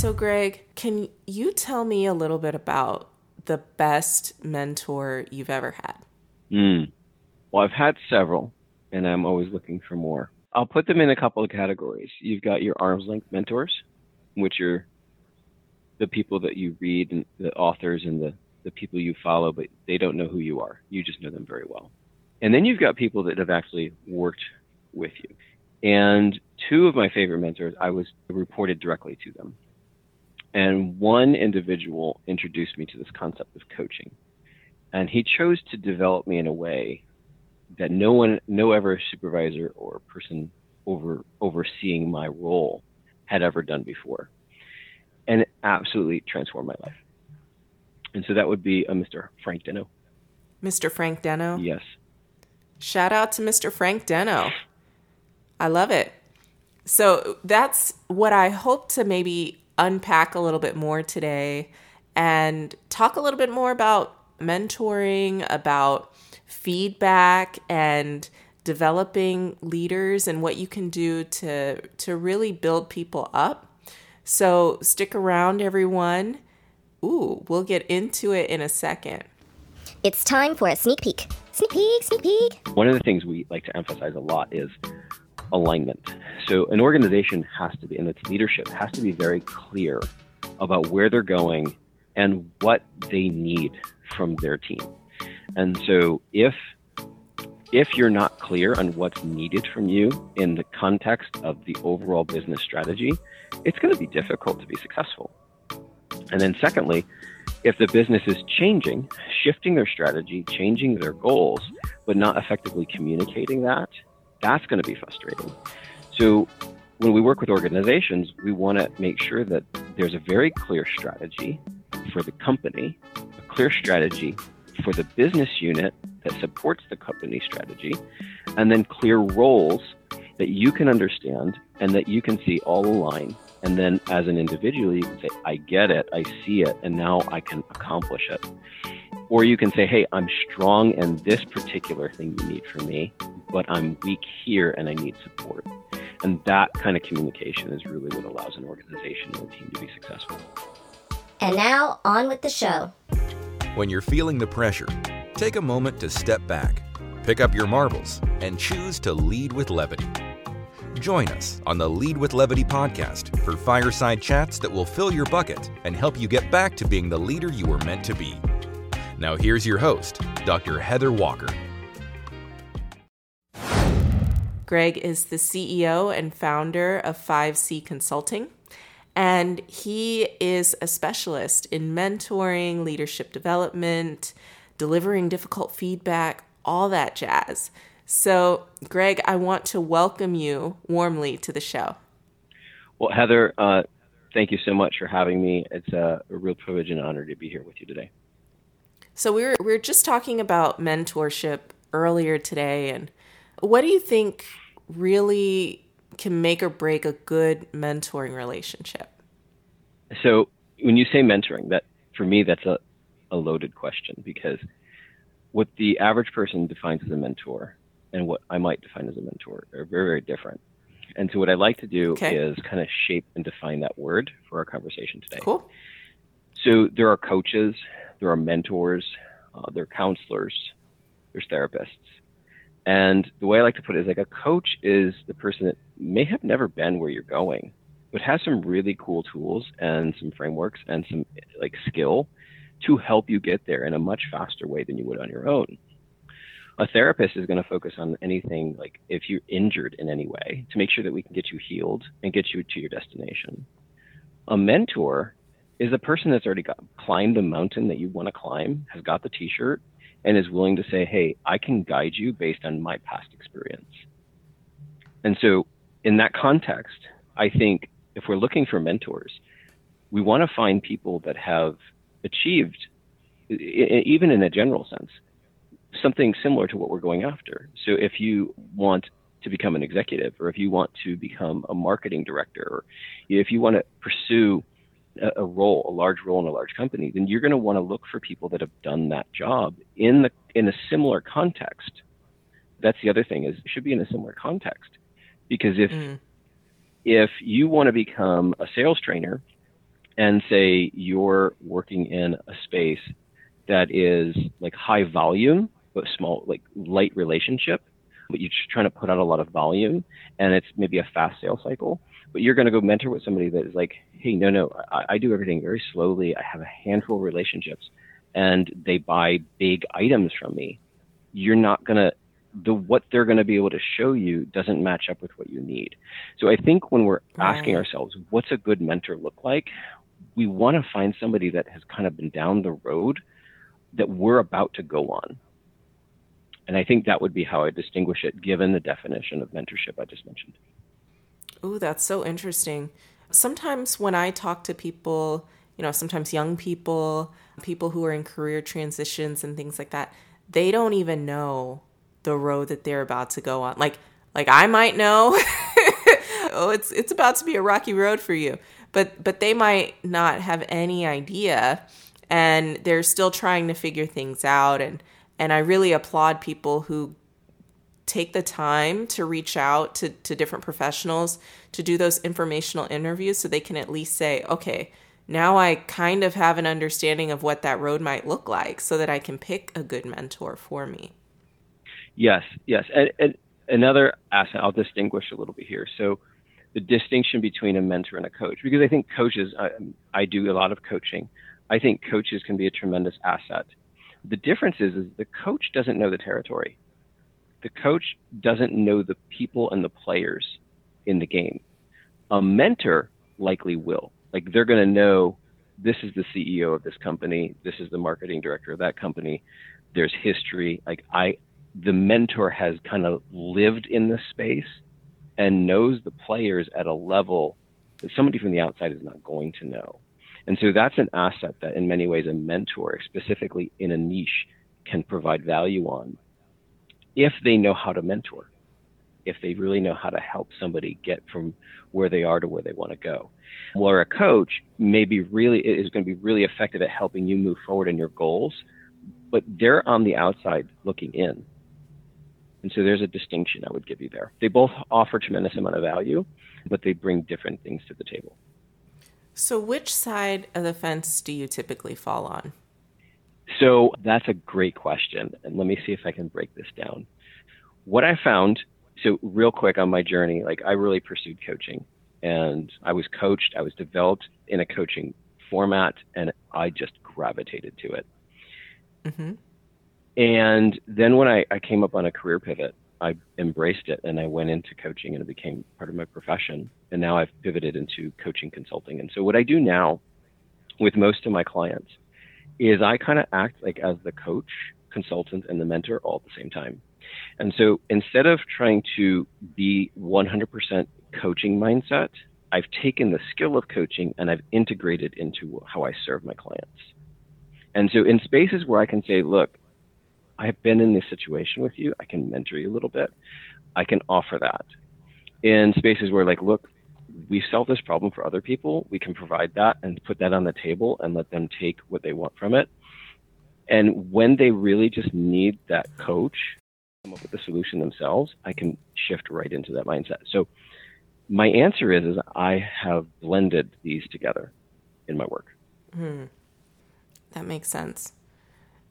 So, Greg, can you tell me a little bit about the best mentor you've ever had? Mm. Well, I've had several, and I'm always looking for more. I'll put them in a couple of categories. You've got your arm's length mentors, which are the people that you read and the authors and the, the people you follow, but they don't know who you are. You just know them very well. And then you've got people that have actually worked with you. And two of my favorite mentors, I was reported directly to them. And one individual introduced me to this concept of coaching. And he chose to develop me in a way that no one, no ever supervisor or person over overseeing my role had ever done before. And it absolutely transformed my life. And so that would be a Mr. Frank Deno. Mr. Frank Deno? Yes. Shout out to Mr. Frank Deno. I love it. So that's what I hope to maybe unpack a little bit more today and talk a little bit more about mentoring, about feedback and developing leaders and what you can do to to really build people up. So stick around everyone. Ooh, we'll get into it in a second. It's time for a sneak peek. Sneak peek, sneak peek. One of the things we like to emphasize a lot is alignment. So an organization has to be, and its leadership has to be very clear about where they're going and what they need from their team. And so if if you're not clear on what's needed from you in the context of the overall business strategy, it's going to be difficult to be successful. And then secondly, if the business is changing, shifting their strategy, changing their goals, but not effectively communicating that, that's going to be frustrating. So when we work with organizations, we want to make sure that there's a very clear strategy for the company, a clear strategy for the business unit that supports the company strategy, and then clear roles that you can understand and that you can see all align. And then as an individual, you can say, I get it, I see it, and now I can accomplish it. Or you can say, hey, I'm strong in this particular thing you need from me, but I'm weak here and I need support. And that kind of communication is really what allows an organization or a team to be successful. And now, on with the show. When you're feeling the pressure, take a moment to step back, pick up your marbles, and choose to lead with levity. Join us on the Lead with Levity podcast for fireside chats that will fill your bucket and help you get back to being the leader you were meant to be. Now, here's your host, Dr. Heather Walker. Greg is the CEO and founder of 5C Consulting, and he is a specialist in mentoring, leadership development, delivering difficult feedback, all that jazz. So, Greg, I want to welcome you warmly to the show. Well, Heather, uh, thank you so much for having me. It's a, a real privilege and honor to be here with you today. So we were we were just talking about mentorship earlier today, and what do you think really can make or break a good mentoring relationship? So when you say mentoring, that for me that's a, a loaded question because what the average person defines as a mentor and what I might define as a mentor are very, very different. And so what I like to do okay. is kind of shape and define that word for our conversation today. Cool. So there are coaches, there are mentors, uh, there are counselors, there's therapists. And the way I like to put it is like a coach is the person that may have never been where you're going, but has some really cool tools and some frameworks and some like skill to help you get there in a much faster way than you would on your own. A therapist is going to focus on anything like if you're injured in any way to make sure that we can get you healed and get you to your destination. A mentor is a person that's already got climbed the mountain that you want to climb, has got the t-shirt, and is willing to say, "Hey, I can guide you based on my past experience." And so, in that context, I think if we're looking for mentors, we want to find people that have achieved, even in a general sense, something similar to what we're going after. So, if you want to become an executive, or if you want to become a marketing director, or if you want to pursue a, role, a large role in a large company, then you're going to want to look for people that have done that job in the in a similar context. That's the other thing is it should be in a similar context, because if mm. if you want to become a sales trainer, and say you're working in a space that is like high volume but small, like light relationship, but you're just trying to put out a lot of volume and it's maybe a fast sales cycle, but you're going to go mentor with somebody that is like, hey, no, no, I, I do everything very slowly. I have a handful of relationships and they buy big items from me. You're not going to the what they're going to be able to show you doesn't match up with what you need. So I think when we're right. asking ourselves, what's a good mentor look like? We want to find somebody that has kind of been down the road that we're about to go on. And I think that would be how I distinguish it given the definition of mentorship I just mentioned. Oh, that's so interesting. Sometimes when I talk to people, you know, sometimes young people, people who are in career transitions and things like that, they don't even know the road that they're about to go on. Like like I might know oh it's it's about to be a rocky road for you. But but they might not have any idea and they're still trying to figure things out and and I really applaud people who take the time to reach out to, to different professionals to do those informational interviews so they can at least say, okay, now I kind of have an understanding of what that road might look like so that I can pick a good mentor for me. Yes, yes. And, and another asset I'll distinguish a little bit here. So the distinction between a mentor and a coach, because I think coaches, I, I do a lot of coaching. I think coaches can be a tremendous asset. The difference is, is the coach doesn't know the territory. The coach doesn't know the people and the players in the game. A mentor likely will. Like they're going to know this is the CEO of this company, this is the marketing director of that company. There's history. Like I, the mentor has kind of lived in this space and knows the players at a level that somebody from the outside is not going to know. And so that's an asset that, in many ways, a mentor, specifically in a niche, can provide value on if they know how to mentor, if they really know how to help somebody get from where they are to where they want to go. Where a coach may be really is going to be really effective at helping you move forward in your goals, but they're on the outside looking in. And so there's a distinction I would give you there. They both offer tremendous amount of value, but they bring different things to the table. So which side of the fence do you typically fall on? So that's a great question. And let me see if I can break this down. What I found, so real quick on my journey, like I really pursued coaching and I was coached, I was developed in a coaching format, and I just gravitated to it. Mm-hmm. And then when I, I came up on a career pivot, I embraced it and I went into coaching and it became part of my profession. And now I've pivoted into coaching consulting. And so what I do now with most of my clients is I kind of act like as the coach, consultant, and the mentor all at the same time. And so instead of trying to be 100% coaching mindset, I've taken the skill of coaching and I've integrated into how I serve my clients. And so in spaces where I can say, look, I've been in this situation with you. I can mentor you a little bit. I can offer that. In spaces where, like, look, we solve this problem for other people, we can provide that and put that on the table and let them take what they want from it. And when they really just need that coach, come up with the solution themselves, I can shift right into that mindset. So my answer is, is I have blended these together in my work. Hmm. That makes sense.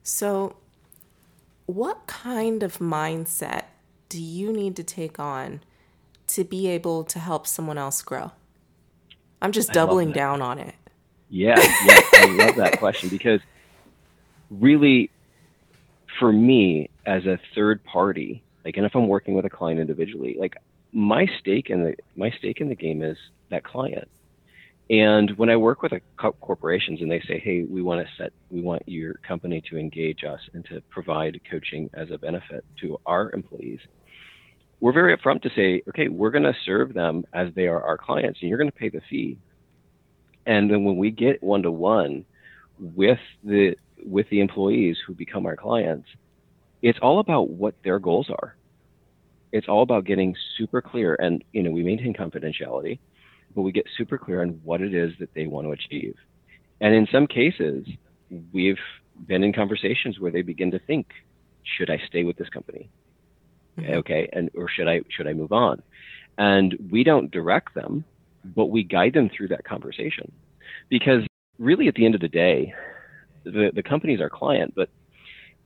So what kind of mindset do you need to take on to be able to help someone else grow? I'm just doubling down on it. Yeah, yeah, I love that question because really, for me as a third party, like, and if I'm working with a client individually, like my stake in the my stake in the game is that client. And when I work with corporations and they say, "Hey, we want to set, we want your company to engage us and to provide coaching as a benefit to our employees," we're very upfront to say, "Okay, we're going to serve them as they are our clients, and you're going to pay the fee." And then when we get one to one with the with the employees who become our clients, it's all about what their goals are. It's all about getting super clear, and you know, we maintain confidentiality but we get super clear on what it is that they want to achieve. And in some cases, we've been in conversations where they begin to think, should I stay with this company? Mm-hmm. Okay, and or should I should I move on? And we don't direct them. but we guide them through that conversation. Because really, at the end of the day, the, the company's our client, but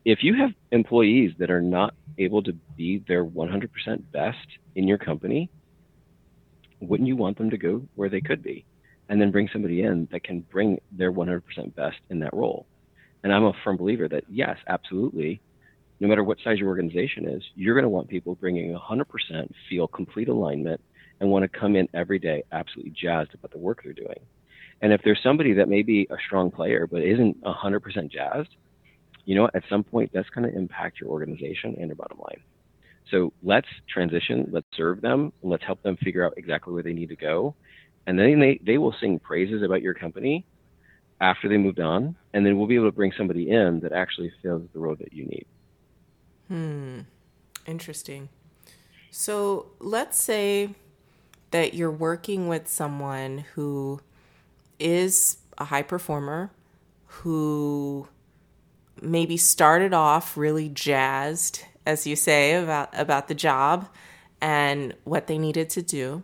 if you have employees that are not able to be their 100% best in your company, wouldn't you want them to go where they could be? And then bring somebody in that can bring their 100% best in that role. And I'm a firm believer that, yes, absolutely, no matter what size your organization is, you're going to want people bringing 100%, feel complete alignment, and want to come in every day absolutely jazzed about the work they're doing. And if there's somebody that may be a strong player but isn't 100% jazzed, you know, at some point that's going to impact your organization and your bottom line. So let's transition, let's serve them, and let's help them figure out exactly where they need to go. And then they, they will sing praises about your company after they moved on. And then we'll be able to bring somebody in that actually fills the role that you need. Hmm. Interesting. So let's say that you're working with someone who is a high performer, who maybe started off really jazzed, as you say, about, about the job and what they needed to do.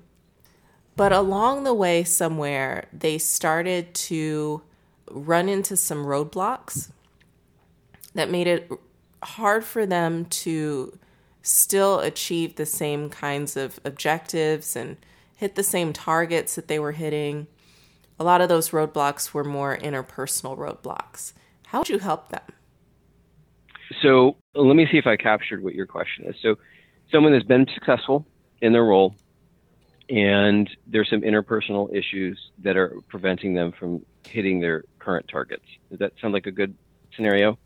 But along the way, somewhere, they started to run into some roadblocks that made it hard for them to still achieve the same kinds of objectives and hit the same targets that they were hitting. A lot of those roadblocks were more interpersonal roadblocks. How would you help them? So let me see if I captured what your question is. So, someone has been successful in their role, and there's some interpersonal issues that are preventing them from hitting their current targets. Does that sound like a good scenario?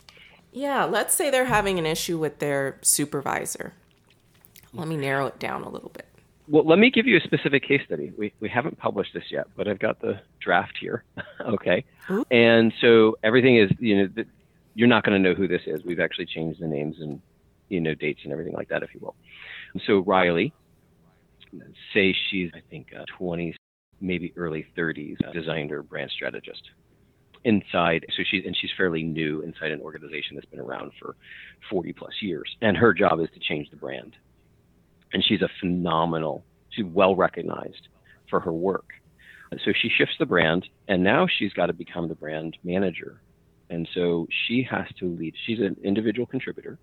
Yeah, let's say they're having an issue with their supervisor. Let me narrow it down a little bit. Well, let me give you a specific case study. We, we haven't published this yet, but I've got the draft here. okay. Ooh. And so everything is, you know, you're not going to know who this is. We've actually changed the names and, you know, dates and everything like that, if you will. So Riley, say she's, I think, uh, 20, maybe early 30s, uh, designer, brand strategist inside so she's and she's fairly new inside an organization that's been around for 40 plus years and her job is to change the brand and she's a phenomenal she's well recognized for her work so she shifts the brand and now she's got to become the brand manager and so she has to lead she's an individual contributor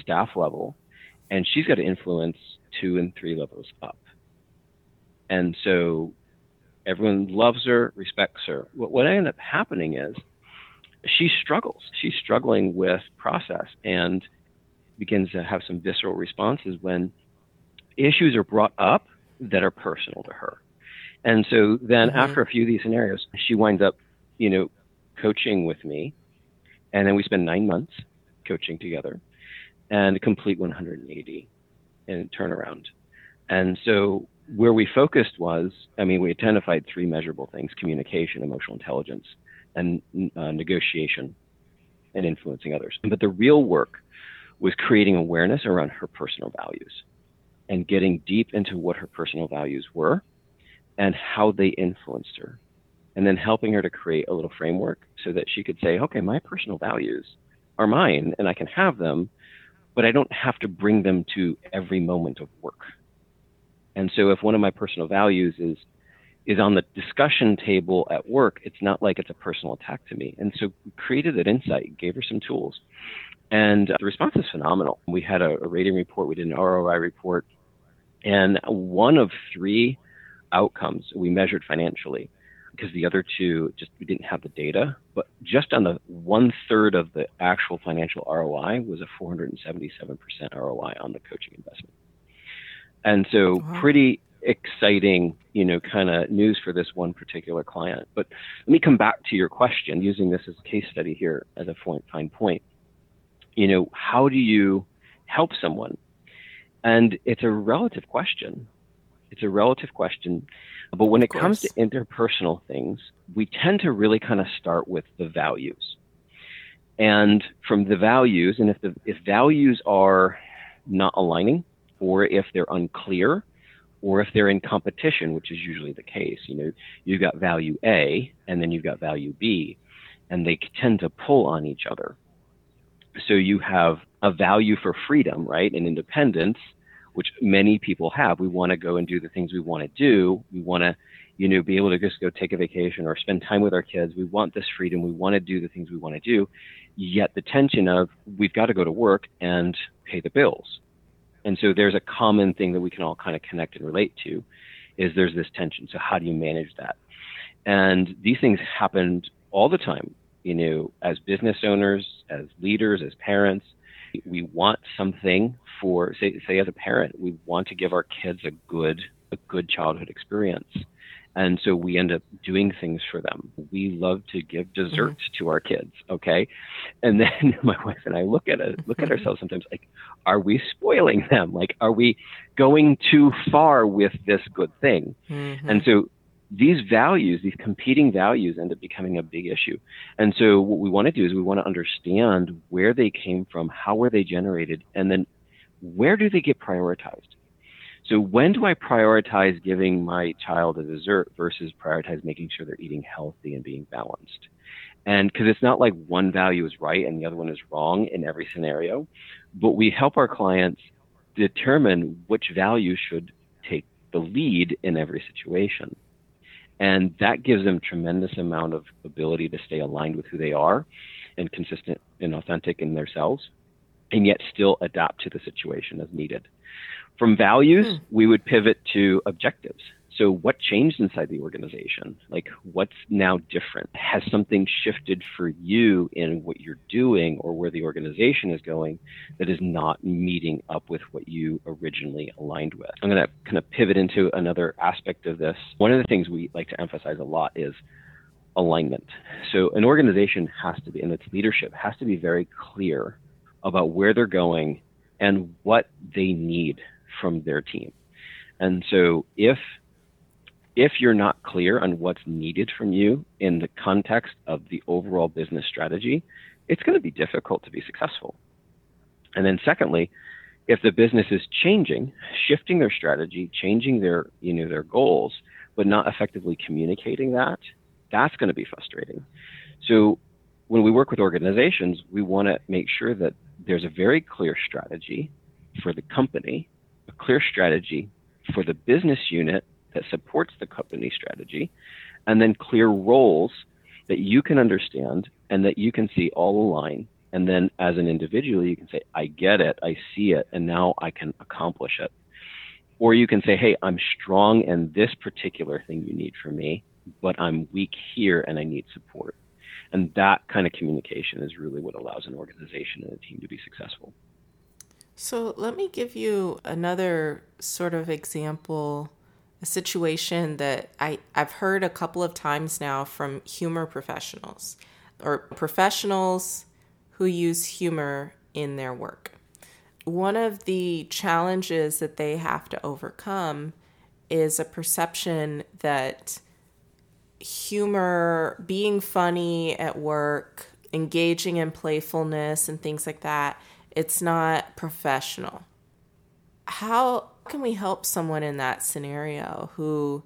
staff level and she's got to influence two and three levels up and so Everyone loves her, respects her. What, what ended up happening is she struggles. She's struggling with process and begins to have some visceral responses when issues are brought up that are personal to her. And so then mm-hmm. after a few of these scenarios, she winds up, you know, coaching with me. And then we spend nine months coaching together and complete 180 and turnaround. And so where we focused was, I mean, we identified three measurable things communication, emotional intelligence, and uh, negotiation and influencing others. But the real work was creating awareness around her personal values and getting deep into what her personal values were and how they influenced her. And then helping her to create a little framework so that she could say, okay, my personal values are mine and I can have them, but I don't have to bring them to every moment of work. And so if one of my personal values is is on the discussion table at work, it's not like it's a personal attack to me. And so we created that insight, gave her some tools. And uh, the response is phenomenal. We had a, a rating report, we did an ROI report, and one of three outcomes we measured financially because the other two just we didn't have the data. But just on the one third of the actual financial ROI was a 477% ROI on the coaching investment. And so, wow. pretty exciting, you know, kind of news for this one particular client. But let me come back to your question using this as a case study here as a point, fine point. You know, how do you help someone? And it's a relative question. It's a relative question. But when it comes to interpersonal things, we tend to really kind of start with the values. And from the values, and if the if values are not aligning, or if they're unclear, or if they're in competition, which is usually the case. You know, you've got value A and then you've got value B, and they tend to pull on each other. So you have a value for freedom, right, and independence, which many people have. We want to go and do the things we want to do. We want to, you know, be able to just go take a vacation or spend time with our kids. We want this freedom. We want to do the things we want to do. Yet the tension of we've got to go to work and pay the bills. And so there's a common thing that we can all kind of connect and relate to is there's this tension. So how do you manage that? And these things happened all the time, you know, as business owners, as leaders, as parents. We want something for say say as a parent, we want to give our kids a good a good childhood experience. And so we end up doing things for them. We love to give desserts mm-hmm. to our kids, okay? And then my wife and I look at it, look at ourselves sometimes like, are we spoiling them? Like, are we going too far with this good thing? Mm-hmm. And so these values, these competing values, end up becoming a big issue. And so, what we want to do is we want to understand where they came from, how were they generated, and then where do they get prioritized. So, when do I prioritize giving my child a dessert versus prioritize making sure they're eating healthy and being balanced? And because it's not like one value is right and the other one is wrong in every scenario, but we help our clients determine which value should take the lead in every situation. And that gives them tremendous amount of ability to stay aligned with who they are and consistent and authentic in themselves and yet still adapt to the situation as needed. From values, hmm. we would pivot to objectives. So, what changed inside the organization? Like, what's now different? Has something shifted for you in what you're doing or where the organization is going that is not meeting up with what you originally aligned with? I'm going to kind of pivot into another aspect of this. One of the things we like to emphasize a lot is alignment. So, an organization has to be, and its leadership has to be very clear about where they're going and what they need from their team. And so, if if you're not clear on what's needed from you in the context of the overall business strategy, it's going to be difficult to be successful. And then secondly, if the business is changing, shifting their strategy, changing their, you know, their goals, but not effectively communicating that, that's going to be frustrating. So when we work with organizations, we want to make sure that there's a very clear strategy for the company, a clear strategy for the business unit that supports the company strategy, and then clear roles that you can understand and that you can see all align. And then as an individual, you can say, I get it, I see it, and now I can accomplish it. Or you can say, hey, I'm strong in this particular thing you need from me, but I'm weak here and I need support. And that kind of communication is really what allows an organization and a team to be successful. So let me give you another sort of example a situation that I, I've heard a couple of times now from humor professionals or professionals who use humor in their work. One of the challenges that they have to overcome is a perception that humor, being funny at work, engaging in playfulness and things like that, it's not professional. How can we help someone in that scenario who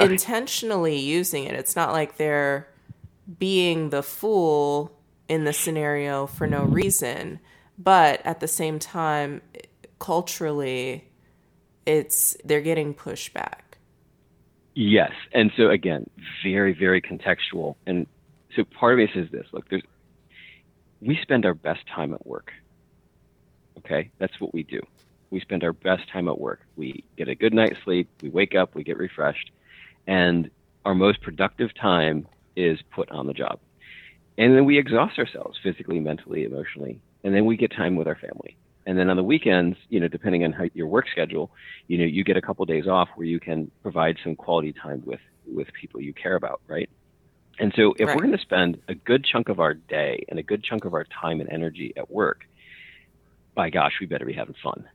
intentionally using it? It's not like they're being the fool in the scenario for no reason, but at the same time, culturally, it's they're getting pushback. Yes, and so again, very very contextual, and so part of me says this: look, there's we spend our best time at work. Okay, that's what we do we spend our best time at work. We get a good night's sleep, we wake up, we get refreshed, and our most productive time is put on the job. And then we exhaust ourselves physically, mentally, emotionally, and then we get time with our family. And then on the weekends, you know, depending on how your work schedule, you know, you get a couple of days off where you can provide some quality time with with people you care about, right? And so if right. we're going to spend a good chunk of our day and a good chunk of our time and energy at work, by gosh, we better be having fun.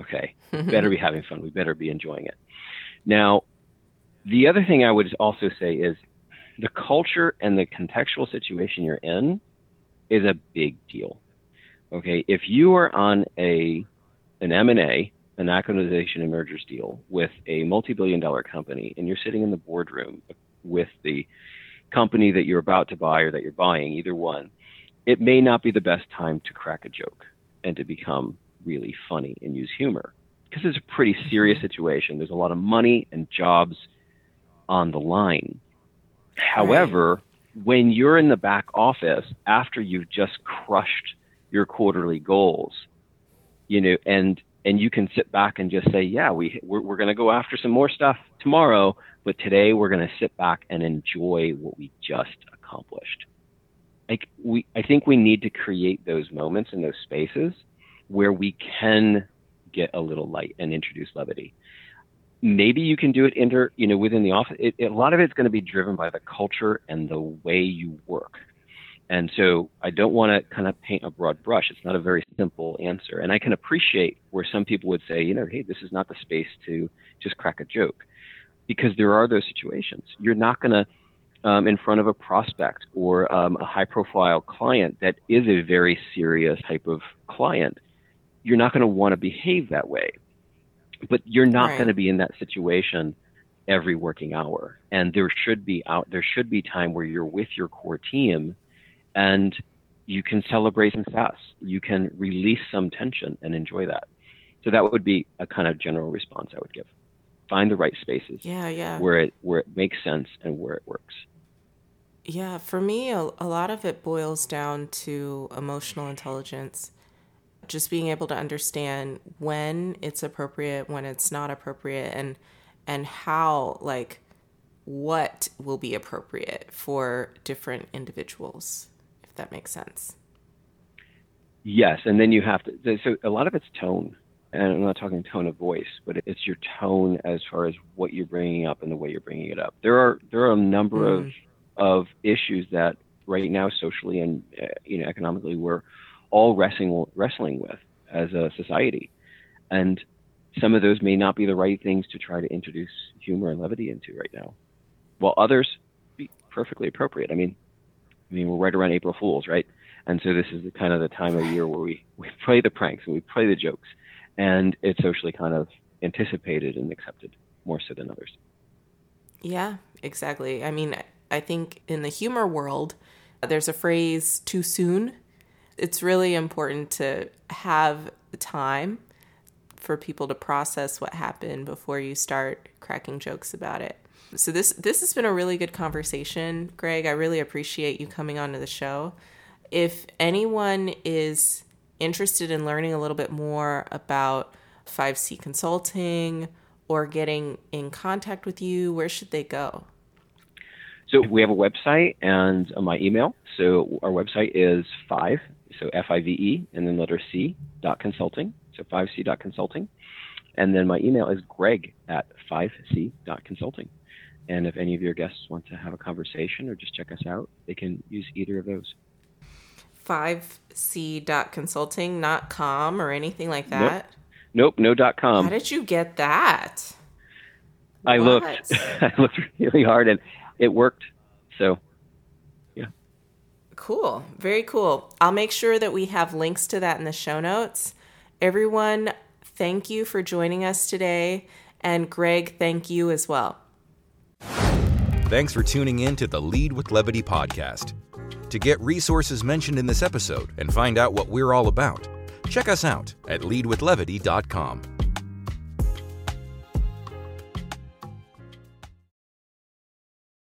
Okay, better be having fun. We better be enjoying it. Now, the other thing I would also say is the culture and the contextual situation you're in is a big deal. Okay, if you are on a an M&A, an acquisition and mergers deal with a multi-billion dollar company and you're sitting in the boardroom with the company that you're about to buy or that you're buying, either one, it may not be the best time to crack a joke and to become really funny and use humor because it's a pretty mm-hmm. serious situation. There's a lot of money and jobs on the line. However, when you're in the back office after you've just crushed your quarterly goals, you know, and and you can sit back and just say, yeah, we we're, we're going to go after some more stuff tomorrow, but today we're going to sit back and enjoy what we just accomplished. Like we, I think we need to create those moments in those spaces where we can get a little light and introduce levity. Maybe you can do it inter, you know, within the office. It, it, a lot of it's going to be driven by the culture and the way you work. And so I don't want to kind of paint a broad brush. It's not a very simple answer. And I can appreciate where some people would say, you know, hey, this is not the space to just crack a joke because there are those situations. You're not going to, um, in front of a prospect or um, a high profile client that is a very serious type of client, you're not going to want to behave that way. But you're not right. going to be in that situation every working hour. And there should be out there should be time where you're with your core team and you can celebrate success. You can release some tension and enjoy that. So that would be a kind of general response I would give. Find the right spaces. Yeah, yeah. Where it where it makes sense and where it works. Yeah, for me, a, a lot of it boils down to emotional intelligence. Just being able to understand when it's appropriate, when it's not appropriate, and and how like what will be appropriate for different individuals if that makes sense. Yes, and then you have to. So a lot of it's tone, and I'm not talking tone of voice, but it's your tone as far as what you're bringing up and the way you're bringing it up. There are there are a number mm. of of issues that right now socially and uh, you know economically we're all wrestling wrestling with as a society, and some of those may not be the right things to try to introduce humor and levity into right now, while others be perfectly appropriate. I mean, I mean, we're right around April Fools, right? And so this is the kind of the time of year where we, we play the pranks and we play the jokes, and it's socially kind of anticipated and accepted more so than others. Yeah, exactly. I mean, I think in the humor world, uh, there's a phrase too soon. It's really important to have time for people to process what happened before you start cracking jokes about it. So this this has been a really good conversation, Greg. I really appreciate you coming onto the show. If anyone is interested in learning a little bit more about 5C Consulting or getting in contact with you, where should they go? So we have a website and uh, my email. So our website is five, so F I V E, and then letter C dot consulting. So 5C dot consulting. And then my email is greg at 5C dot consulting. And if any of your guests want to have a conversation or just check us out, they can use either of those. 5C dot consulting, not com or anything like that? Nope, nope no dot com. How did you get that? I what? looked. I looked really hard and it worked. So. Cool. Very cool. I'll make sure that we have links to that in the show notes. Everyone, thank you for joining us today. And Greg, thank you as well. Thanks for tuning in to the Lead with Levity podcast. To get resources mentioned in this episode and find out what we're all about, check us out at leadwithlevity.com.